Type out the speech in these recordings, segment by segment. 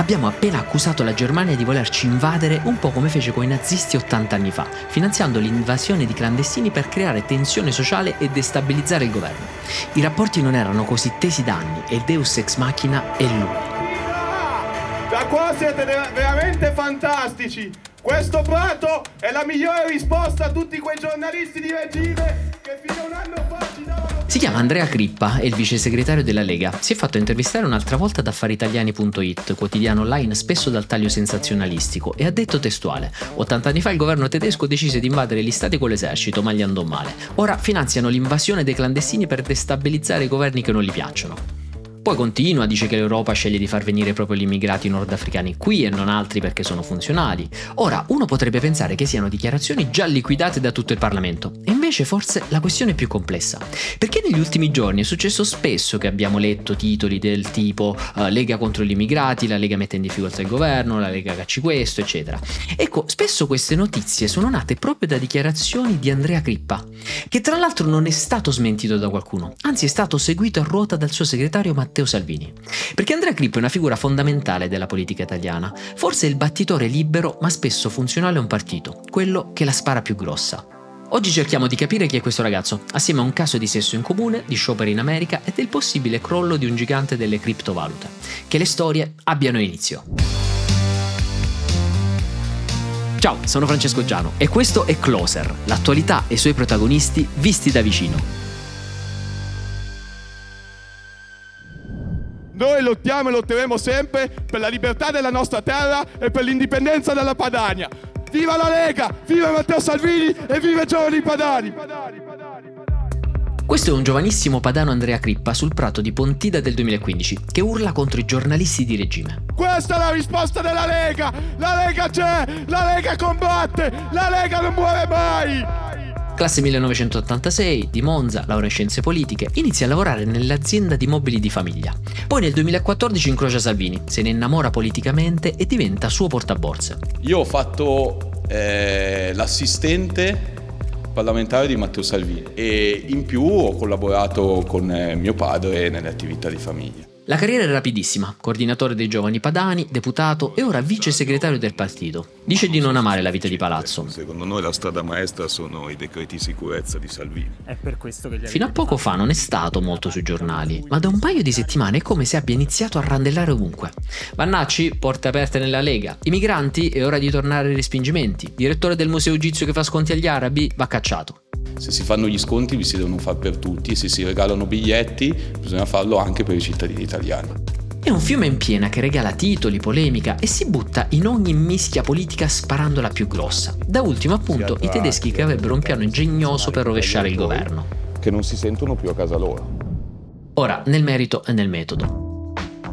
Abbiamo appena accusato la Germania di volerci invadere un po' come fece con i nazisti 80 anni fa, finanziando l'invasione di clandestini per creare tensione sociale e destabilizzare il governo. I rapporti non erano così tesi da anni e Deus ex machina è lui. Da qua siete veramente fantastici! Questo prato è la migliore risposta a tutti quei giornalisti di regime che fino a un anno fa ci davano... Si chiama Andrea Crippa, è il vice segretario della Lega. Si è fatto intervistare un'altra volta da affariitaliani.it, quotidiano online spesso dal taglio sensazionalistico, e ha detto testuale: 80 anni fa il governo tedesco decise di invadere gli stati con l'esercito, ma gli andò male. Ora finanziano l'invasione dei clandestini per destabilizzare i governi che non gli piacciono. Poi continua, dice che l'Europa sceglie di far venire proprio gli immigrati nordafricani qui e non altri perché sono funzionali. Ora, uno potrebbe pensare che siano dichiarazioni già liquidate da tutto il Parlamento, e invece forse la questione è più complessa. Perché negli ultimi giorni è successo spesso che abbiamo letto titoli del tipo uh, Lega contro gli immigrati, la Lega mette in difficoltà il governo, la Lega cacci questo, eccetera. Ecco, spesso queste notizie sono nate proprio da dichiarazioni di Andrea Crippa, che tra l'altro non è stato smentito da qualcuno, anzi è stato seguito a ruota dal suo segretario Matteo Matteo Salvini. Perché Andrea Crippo è una figura fondamentale della politica italiana, forse il battitore libero ma spesso funzionale a un partito, quello che la spara più grossa. Oggi cerchiamo di capire chi è questo ragazzo, assieme a un caso di sesso in comune, di scioperi in America e del possibile crollo di un gigante delle criptovalute. Che le storie abbiano inizio. Ciao, sono Francesco Giano e questo è Closer, l'attualità e i suoi protagonisti visti da vicino. Noi lottiamo e lotteremo sempre per la libertà della nostra terra e per l'indipendenza della Padania. Viva la Lega, viva Matteo Salvini e viva i giovani padani! Questo è un giovanissimo padano Andrea Crippa sul prato di Pontida del 2015 che urla contro i giornalisti di regime. Questa è la risposta della Lega! La Lega c'è! La Lega combatte! La Lega non muore mai! Classe 1986, di Monza, laurea in scienze politiche, inizia a lavorare nell'azienda di mobili di famiglia. Poi nel 2014 incrocia Salvini, se ne innamora politicamente e diventa suo portaborse. Io ho fatto eh, l'assistente parlamentare di Matteo Salvini e in più ho collaborato con eh, mio padre nelle attività di famiglia. La carriera è rapidissima, coordinatore dei giovani padani, deputato e ora vice segretario del partito. Dice di non amare la vita di palazzo. Secondo noi la strada maestra sono i decreti sicurezza di Salvini. È per questo che gli Fino a poco fa non è stato molto sui giornali, ma da un paio di settimane è come se abbia iniziato a randellare ovunque. Vannacci, porte aperte nella Lega. I migranti, è ora di tornare ai respingimenti. Direttore del museo egizio che fa sconti agli arabi, va cacciato. Se si fanno gli sconti li si devono fare per tutti e se si regalano biglietti bisogna farlo anche per i cittadini italiani. È un fiume in piena che regala titoli, polemica e si butta in ogni mischia politica sparando la più grossa. Da ultimo appunto i tedeschi che avrebbero un piano ingegnoso per rovesciare il governo. Che non si sentono più a casa loro. Ora, nel merito e nel metodo.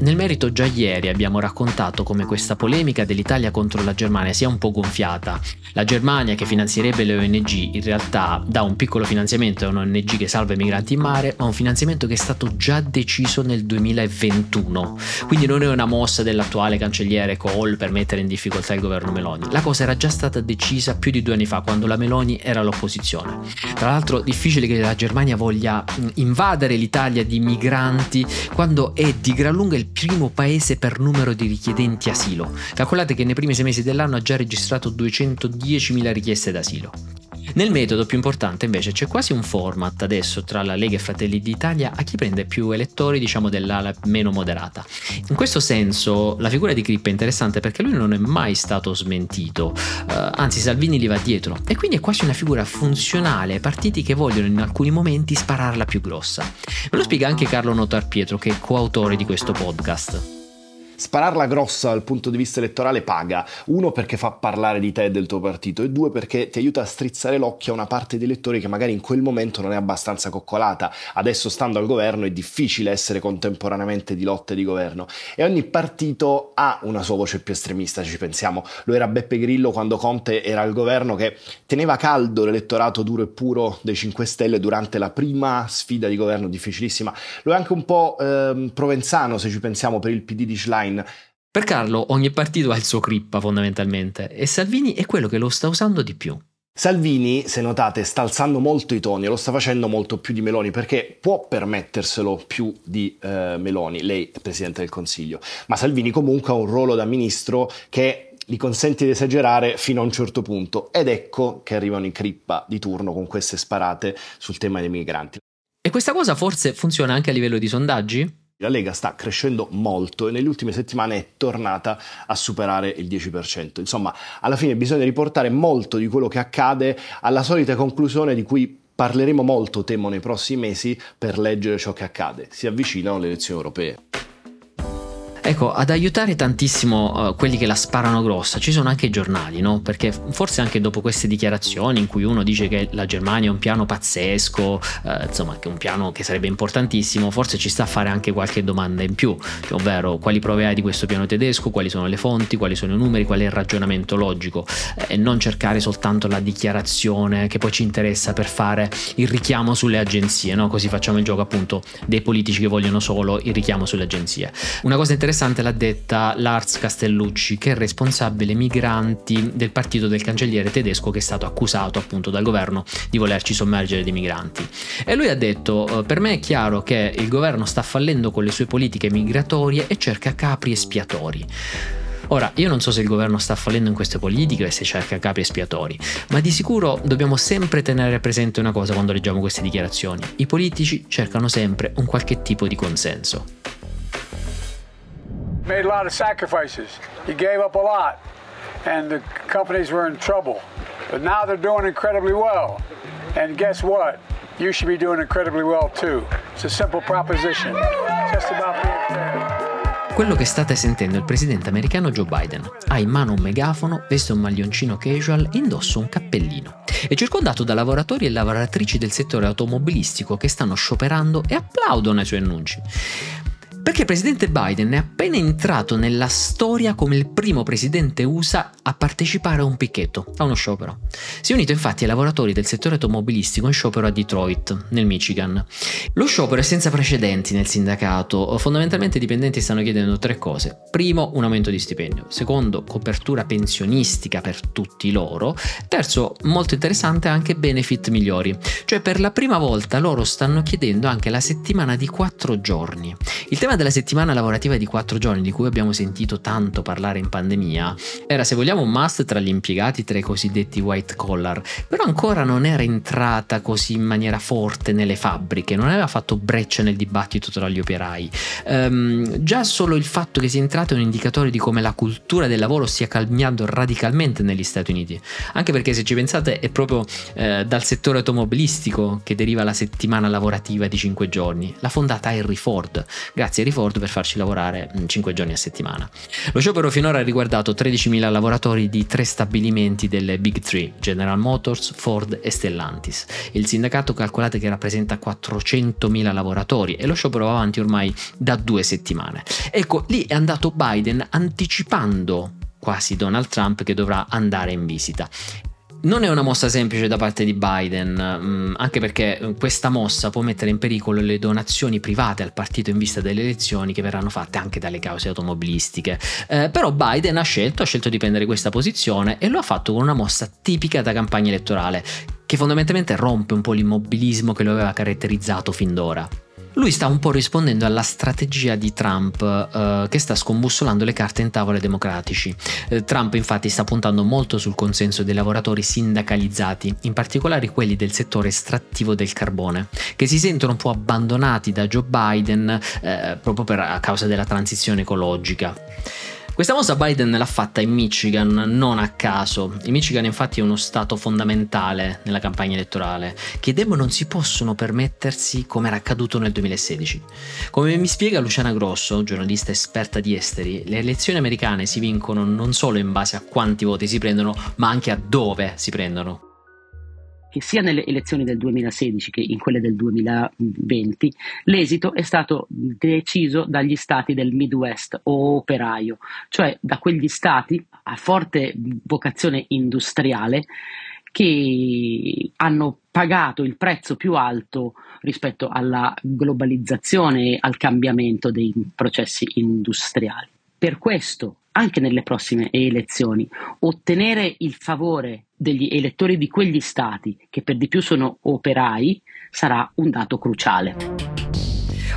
Nel merito già ieri abbiamo raccontato come questa polemica dell'Italia contro la Germania sia un po' gonfiata. La Germania che finanzierebbe le ONG in realtà dà un piccolo finanziamento a un'ONG che salva i migranti in mare, ma un finanziamento che è stato già deciso nel 2021. Quindi non è una mossa dell'attuale cancelliere Kohl per mettere in difficoltà il governo Meloni. La cosa era già stata decisa più di due anni fa, quando la Meloni era all'opposizione. Tra l'altro difficile che la Germania voglia invadere l'Italia di migranti quando è di gran lunga il primo paese per numero di richiedenti asilo. Calcolate che nei primi sei mesi dell'anno ha già registrato 210.000 richieste d'asilo. Nel metodo più importante invece c'è quasi un format adesso tra la Lega e Fratelli d'Italia a chi prende più elettori diciamo dell'ala meno moderata. In questo senso la figura di Crippa è interessante perché lui non è mai stato smentito, uh, anzi Salvini gli va dietro e quindi è quasi una figura funzionale ai partiti che vogliono in alcuni momenti spararla più grossa. Me lo spiega anche Carlo Notar Pietro che è coautore di questo podcast. Spararla grossa dal punto di vista elettorale paga, uno perché fa parlare di te e del tuo partito e due perché ti aiuta a strizzare l'occhio a una parte di elettori che magari in quel momento non è abbastanza coccolata. Adesso stando al governo è difficile essere contemporaneamente di lotte di governo e ogni partito ha una sua voce più estremista, ci pensiamo. Lo era Beppe Grillo quando Conte era al governo che teneva caldo l'elettorato duro e puro dei 5 Stelle durante la prima sfida di governo difficilissima. Lo è anche un po' ehm, Provenzano se ci pensiamo per il PD di Schlein online. Per Carlo ogni partito ha il suo crippa fondamentalmente e Salvini è quello che lo sta usando di più. Salvini, se notate, sta alzando molto i toni e lo sta facendo molto più di Meloni perché può permetterselo più di eh, Meloni, lei è Presidente del Consiglio, ma Salvini comunque ha un ruolo da ministro che gli consente di esagerare fino a un certo punto ed ecco che arrivano in crippa di turno con queste sparate sul tema dei migranti. E questa cosa forse funziona anche a livello di sondaggi? La Lega sta crescendo molto e nelle ultime settimane è tornata a superare il 10%. Insomma, alla fine bisogna riportare molto di quello che accade alla solita conclusione di cui parleremo molto, temo, nei prossimi mesi per leggere ciò che accade. Si avvicinano le elezioni europee. Ecco, ad aiutare tantissimo uh, quelli che la sparano grossa ci sono anche i giornali, no? Perché forse anche dopo queste dichiarazioni in cui uno dice che la Germania è un piano pazzesco, uh, insomma, che è un piano che sarebbe importantissimo, forse ci sta a fare anche qualche domanda in più, ovvero quali prove hai di questo piano tedesco, quali sono le fonti, quali sono i numeri, qual è il ragionamento logico eh, e non cercare soltanto la dichiarazione che poi ci interessa per fare il richiamo sulle agenzie, no? Così facciamo il gioco appunto dei politici che vogliono solo il richiamo sulle agenzie. Una cosa interessante interessante l'ha detta Lars Castellucci, che è responsabile migranti del partito del cancelliere tedesco che è stato accusato appunto dal governo di volerci sommergere di migranti. E lui ha detto, eh, per me è chiaro che il governo sta fallendo con le sue politiche migratorie e cerca capri espiatori. Ora, io non so se il governo sta fallendo in queste politiche e se cerca capi espiatori, ma di sicuro dobbiamo sempre tenere presente una cosa quando leggiamo queste dichiarazioni. I politici cercano sempre un qualche tipo di consenso. Made a lot of sacrifices. He gave up a lot, and the companies were in trouble. But now they're doing incredibly well. And guess what? You should be doing incredibly well too. It's a simple proposition. Just about being fair. Quello che state sentendo è il presidente americano Joe Biden. Ha in mano un megafono, veste un maglioncino casual, indossa un cappellino. È circondato da lavoratori e lavoratrici del settore automobilistico che stanno scioperando e applaudono ai suoi annunci. Perché il presidente Biden è appena entrato nella storia come il primo presidente USA a partecipare a un picchetto, a uno sciopero. Si è unito infatti ai lavoratori del settore automobilistico in sciopero a Detroit, nel Michigan. Lo sciopero è senza precedenti nel sindacato, fondamentalmente i dipendenti stanno chiedendo tre cose. Primo, un aumento di stipendio. Secondo, copertura pensionistica per tutti loro. Terzo, molto interessante, anche benefit migliori. Cioè per la prima volta loro stanno chiedendo anche la settimana di quattro giorni. Il tema della settimana lavorativa di quattro giorni, di cui abbiamo sentito tanto parlare in pandemia, era se vogliamo un must tra gli impiegati, tra i cosiddetti white collar, però ancora non era entrata così in maniera forte nelle fabbriche, non aveva fatto breccia nel dibattito tra gli operai. Um, già solo il fatto che sia entrato è un indicatore di come la cultura del lavoro stia cambiando radicalmente negli Stati Uniti, anche perché se ci pensate è proprio eh, dal settore automobilistico che deriva la settimana lavorativa di cinque giorni, l'ha fondata Henry Ford, grazie a Ford per farci lavorare 5 mm, giorni a settimana. Lo sciopero finora ha riguardato 13.000 lavoratori di tre stabilimenti delle Big Three, General Motors, Ford e Stellantis. Il sindacato calcolate che rappresenta 400.000 lavoratori e lo sciopero va avanti ormai da due settimane. Ecco, lì è andato Biden anticipando quasi Donald Trump che dovrà andare in visita non è una mossa semplice da parte di Biden, mm, anche perché eh, questa mossa può mettere in pericolo le donazioni private al partito in vista delle elezioni che verranno fatte anche dalle cause automobilistiche. Eh, però Biden ha scelto, ha scelto di prendere questa posizione e lo ha fatto con una mossa tipica da campagna elettorale, che fondamentalmente rompe un po' l'immobilismo che lo aveva caratterizzato fin d'ora. Lui sta un po' rispondendo alla strategia di Trump eh, che sta scombussolando le carte in tavola democratici. Eh, Trump infatti sta puntando molto sul consenso dei lavoratori sindacalizzati, in particolare quelli del settore estrattivo del carbone, che si sentono un po' abbandonati da Joe Biden eh, proprio per, a causa della transizione ecologica. Questa mossa Biden l'ha fatta in Michigan non a caso. Il Michigan infatti è uno stato fondamentale nella campagna elettorale, che demo non si possono permettersi come era accaduto nel 2016. Come mi spiega Luciana Grosso, giornalista esperta di esteri, le elezioni americane si vincono non solo in base a quanti voti si prendono, ma anche a dove si prendono che sia nelle elezioni del 2016 che in quelle del 2020 l'esito è stato deciso dagli stati del Midwest o operaio, cioè da quegli stati a forte vocazione industriale che hanno pagato il prezzo più alto rispetto alla globalizzazione e al cambiamento dei processi industriali. Per questo, anche nelle prossime elezioni, ottenere il favore degli elettori di quegli stati, che per di più sono operai, sarà un dato cruciale.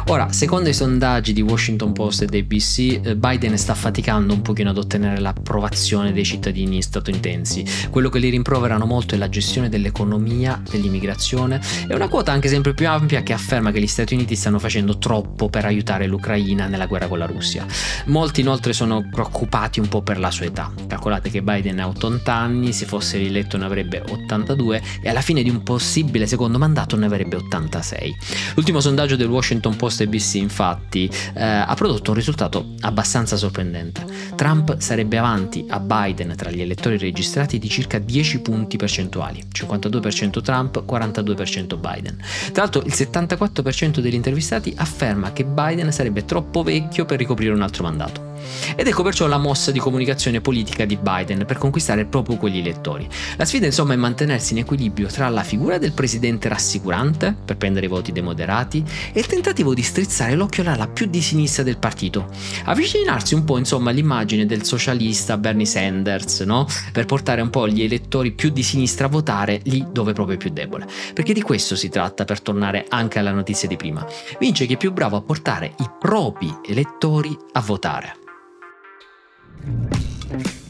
Ora, secondo i sondaggi di Washington Post ed ABC, eh, Biden sta faticando un pochino ad ottenere l'approvazione dei cittadini statunitensi. Quello che li rimproverano molto è la gestione dell'economia, dell'immigrazione e una quota anche sempre più ampia che afferma che gli Stati Uniti stanno facendo troppo per aiutare l'Ucraina nella guerra con la Russia. Molti inoltre sono preoccupati un po' per la sua età. Calcolate che Biden ha 80 anni, se fosse rieletto ne avrebbe 82 e alla fine di un possibile secondo mandato ne avrebbe 86. L'ultimo sondaggio del Washington Post Post ABC infatti eh, ha prodotto un risultato abbastanza sorprendente. Trump sarebbe avanti a Biden tra gli elettori registrati di circa 10 punti percentuali, 52% Trump, 42% Biden. Tra l'altro il 74% degli intervistati afferma che Biden sarebbe troppo vecchio per ricoprire un altro mandato. Ed ecco perciò la mossa di comunicazione politica di Biden per conquistare proprio quegli elettori. La sfida insomma è mantenersi in equilibrio tra la figura del presidente rassicurante per prendere i voti dei moderati e il tentativo di strizzare l'occhio alla più di sinistra del partito. Avvicinarsi un po' insomma all'immagine del socialista Bernie Sanders, no? Per portare un po' gli elettori più di sinistra a votare lì dove proprio è più debole. Perché di questo si tratta per tornare anche alla notizia di prima. Vince chi è più bravo a portare i propri elettori a votare. Thank you.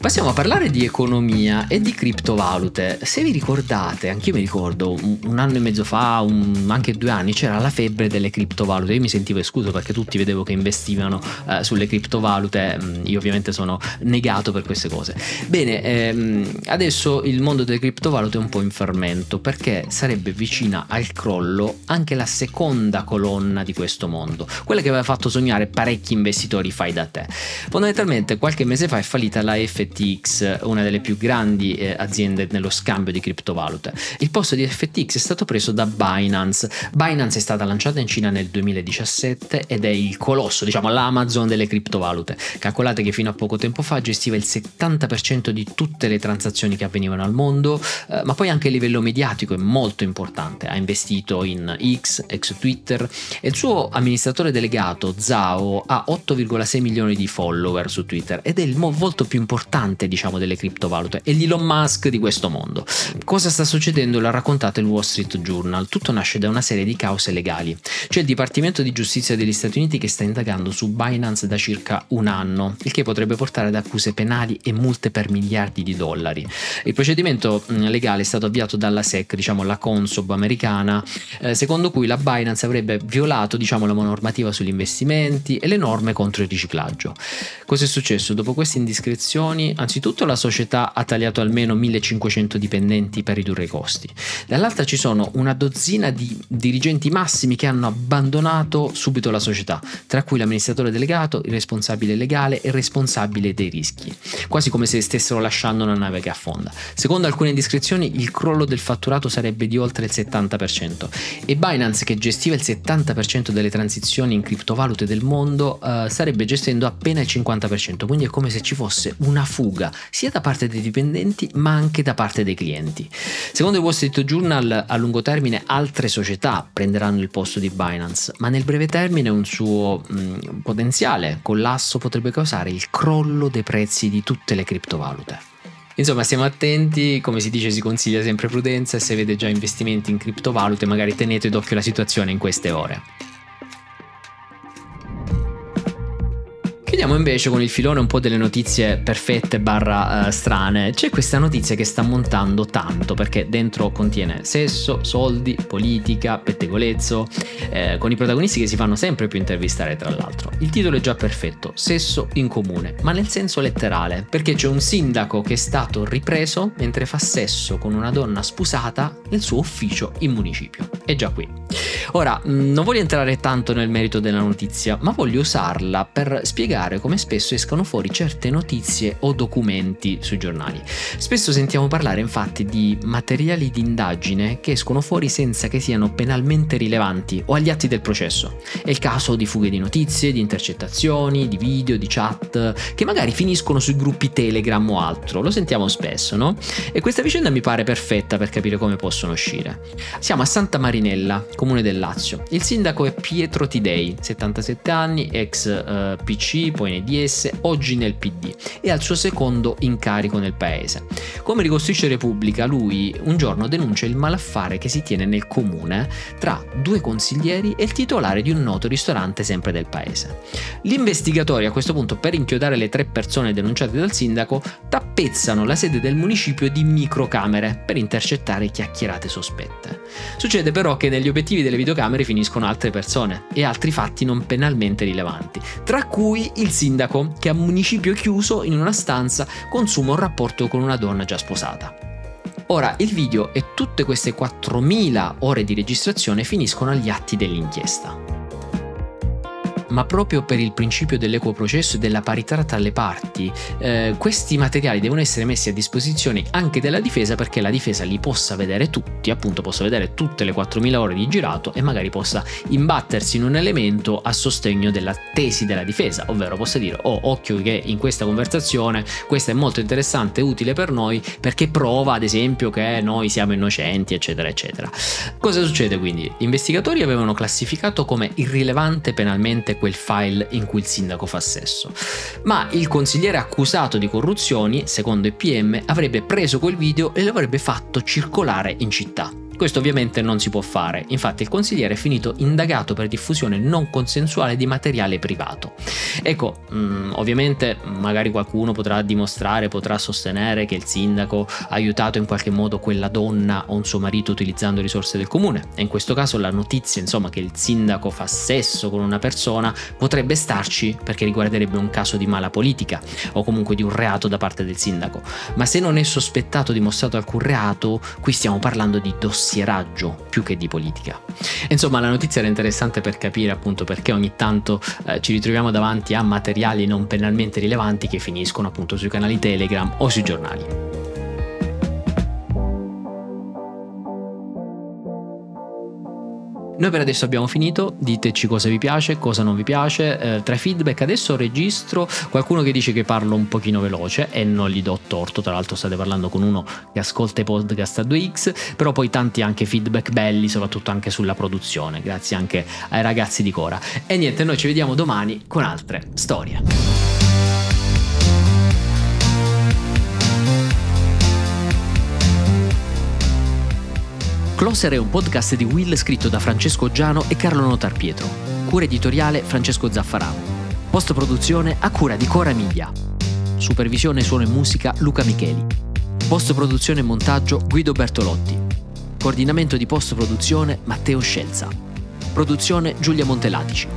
Passiamo a parlare di economia e di criptovalute. Se vi ricordate, anch'io mi ricordo, un, anno e mezzo fa, un, anche due anni, c'era la febbre delle criptovalute. Io mi sentivo escluso perché tutti vedevo che investivano eh, sulle criptovalute. Mm, io ovviamente sono negato per queste cose. Bene, ehm, adesso il mondo delle criptovalute è un po' in fermento perché sarebbe vicina al crollo anche la seconda colonna di questo mondo, quella che aveva fatto sognare parecchi investitori fai da te. Fondamentalmente qualche mese fa è fallita la FT FTX, una delle più grandi eh, aziende nello scambio di criptovalute. Il posto di FTX è stato preso da Binance. Binance è stata lanciata in Cina nel 2017 ed è il colosso, diciamo l'Amazon delle criptovalute. Calcolate che fino a poco tempo fa gestiva il 70% di tutte le transazioni che avvenivano al mondo, eh, ma poi anche a livello mediatico è molto importante. Ha investito in X, ex Twitter e il suo amministratore delegato Zhao ha 8,6 milioni di follower su Twitter ed è il volto più importante importante diciamo delle criptovalute e l'Elon Musk di questo mondo. Cosa sta succedendo? L'ha raccontato il Wall Street Journal. Tutto nasce da una serie di cause legali. C'è il Dipartimento di Giustizia degli Stati Uniti che sta indagando su Binance da circa un anno, il che potrebbe portare ad accuse penali e multe per miliardi di dollari. Il procedimento mm, legale è stato avviato dalla SEC, diciamo la Consob americana, eh, secondo cui la Binance avrebbe violato diciamo la normativa sugli investimenti e le norme contro il riciclaggio. Cosa è successo? Dopo queste indiscrezioni anzitutto la società ha tagliato almeno 1500 dipendenti per ridurre i costi, dall'altra ci sono una dozzina di dirigenti massimi che hanno abbandonato subito la società, tra cui l'amministratore delegato, il responsabile legale e il responsabile dei rischi, quasi come se stessero lasciando una nave che affonda. Secondo alcune indiscrezioni il crollo del fatturato sarebbe di oltre il 70% e Binance che gestiva il 70% delle transizioni in criptovalute del mondo eh, starebbe gestendo appena il 50%, quindi è come se ci fosse una fuga sia da parte dei dipendenti ma anche da parte dei clienti. Secondo il Wall Street Journal a lungo termine altre società prenderanno il posto di Binance, ma nel breve termine un suo mh, potenziale collasso potrebbe causare il crollo dei prezzi di tutte le criptovalute. Insomma, stiamo attenti, come si dice si consiglia sempre prudenza e se avete già investimenti in criptovalute magari tenete d'occhio la situazione in queste ore. Chiudiamo invece con il filone un po' delle notizie perfette barra uh, strane. C'è questa notizia che sta montando tanto perché dentro contiene sesso, soldi, politica, pettegolezzo, eh, con i protagonisti che si fanno sempre più intervistare tra l'altro. Il titolo è già perfetto, sesso in comune, ma nel senso letterale, perché c'è un sindaco che è stato ripreso mentre fa sesso con una donna sposata nel suo ufficio in municipio. È già qui. Ora, mm, non voglio entrare tanto nel merito della notizia, ma voglio usarla per spiegare spiegare come spesso escano fuori certe notizie o documenti sui giornali. Spesso sentiamo parlare infatti di materiali di indagine che escono fuori senza che siano penalmente rilevanti o agli atti del processo. È il caso di fughe di notizie, di intercettazioni, di video, di chat, che magari finiscono sui gruppi Telegram o altro. Lo sentiamo spesso, no? E questa vicenda mi pare perfetta per capire come possono uscire. Siamo a Santa Marinella, comune del Lazio. Il sindaco è Pietro Tidei, 77 anni, ex eh, PC, poi nei DS, oggi nel PD e al suo secondo incarico nel paese. Come ricostruisce Repubblica, lui un giorno denuncia il malaffare che si tiene nel comune tra due consiglieri e il titolare di un noto ristorante sempre del paese. Gli investigatori a questo punto per inchiodare le tre persone denunciate dal sindaco tappezzano la sede del municipio di microcamere per intercettare chiacchierate sospette. Succede però che negli obiettivi delle videocamere finiscono altre persone e altri fatti non penalmente rilevanti, tra cui il sindaco che a municipio chiuso in una stanza consuma un rapporto con una donna già sposata. Ora, il video e tutte queste 4.000 ore di registrazione finiscono agli atti dell'inchiesta ma proprio per il principio dell'equo processo e della parità tra le parti, eh, questi materiali devono essere messi a disposizione anche della difesa perché la difesa li possa vedere tutti, appunto possa vedere tutte le 4.000 ore di girato e magari possa imbattersi in un elemento a sostegno della tesi della difesa, ovvero possa dire oh occhio che in questa conversazione questa è molto interessante e utile per noi perché prova ad esempio che noi siamo innocenti eccetera eccetera. Cosa succede quindi? Gli investigatori avevano classificato come irrilevante penalmente quel file in cui il sindaco fa sesso. Ma il consigliere accusato di corruzioni, secondo il PM, avrebbe preso quel video e lo avrebbe fatto circolare in città. Questo ovviamente non si può fare, infatti il consigliere è finito indagato per diffusione non consensuale di materiale privato. Ecco, mm, ovviamente magari qualcuno potrà dimostrare, potrà sostenere che il sindaco ha aiutato in qualche modo quella donna o un suo marito utilizzando risorse del comune. E in questo caso la notizia insomma che il sindaco fa sesso con una persona potrebbe starci perché riguarderebbe un caso di mala politica o comunque di un reato da parte del sindaco, ma se non è sospettato o dimostrato alcun reato, qui stiamo parlando di dossier dossieraggio più che di politica. Insomma, la notizia era interessante per capire appunto perché ogni tanto eh, ci ritroviamo davanti a materiali non penalmente rilevanti che finiscono appunto sui canali Telegram o sui giornali. Noi per adesso abbiamo finito, diteci cosa vi piace, cosa non vi piace. Eh, tra i feedback adesso registro qualcuno che dice che parlo un pochino veloce e non gli do torto, tra l'altro state parlando con uno che ascolta i podcast a 2x, però poi tanti anche feedback belli, soprattutto anche sulla produzione, grazie anche ai ragazzi di Cora. E niente, noi ci vediamo domani con altre storie. Closer è un podcast di Will scritto da Francesco Giano e Carlo Notar Pietro. Cura editoriale Francesco Zaffarano. Post produzione a cura di Cora Miglia. Supervisione suono e musica Luca Micheli. Post produzione e montaggio Guido Bertolotti. Coordinamento di post produzione Matteo Scelza. Produzione Giulia Montelatici.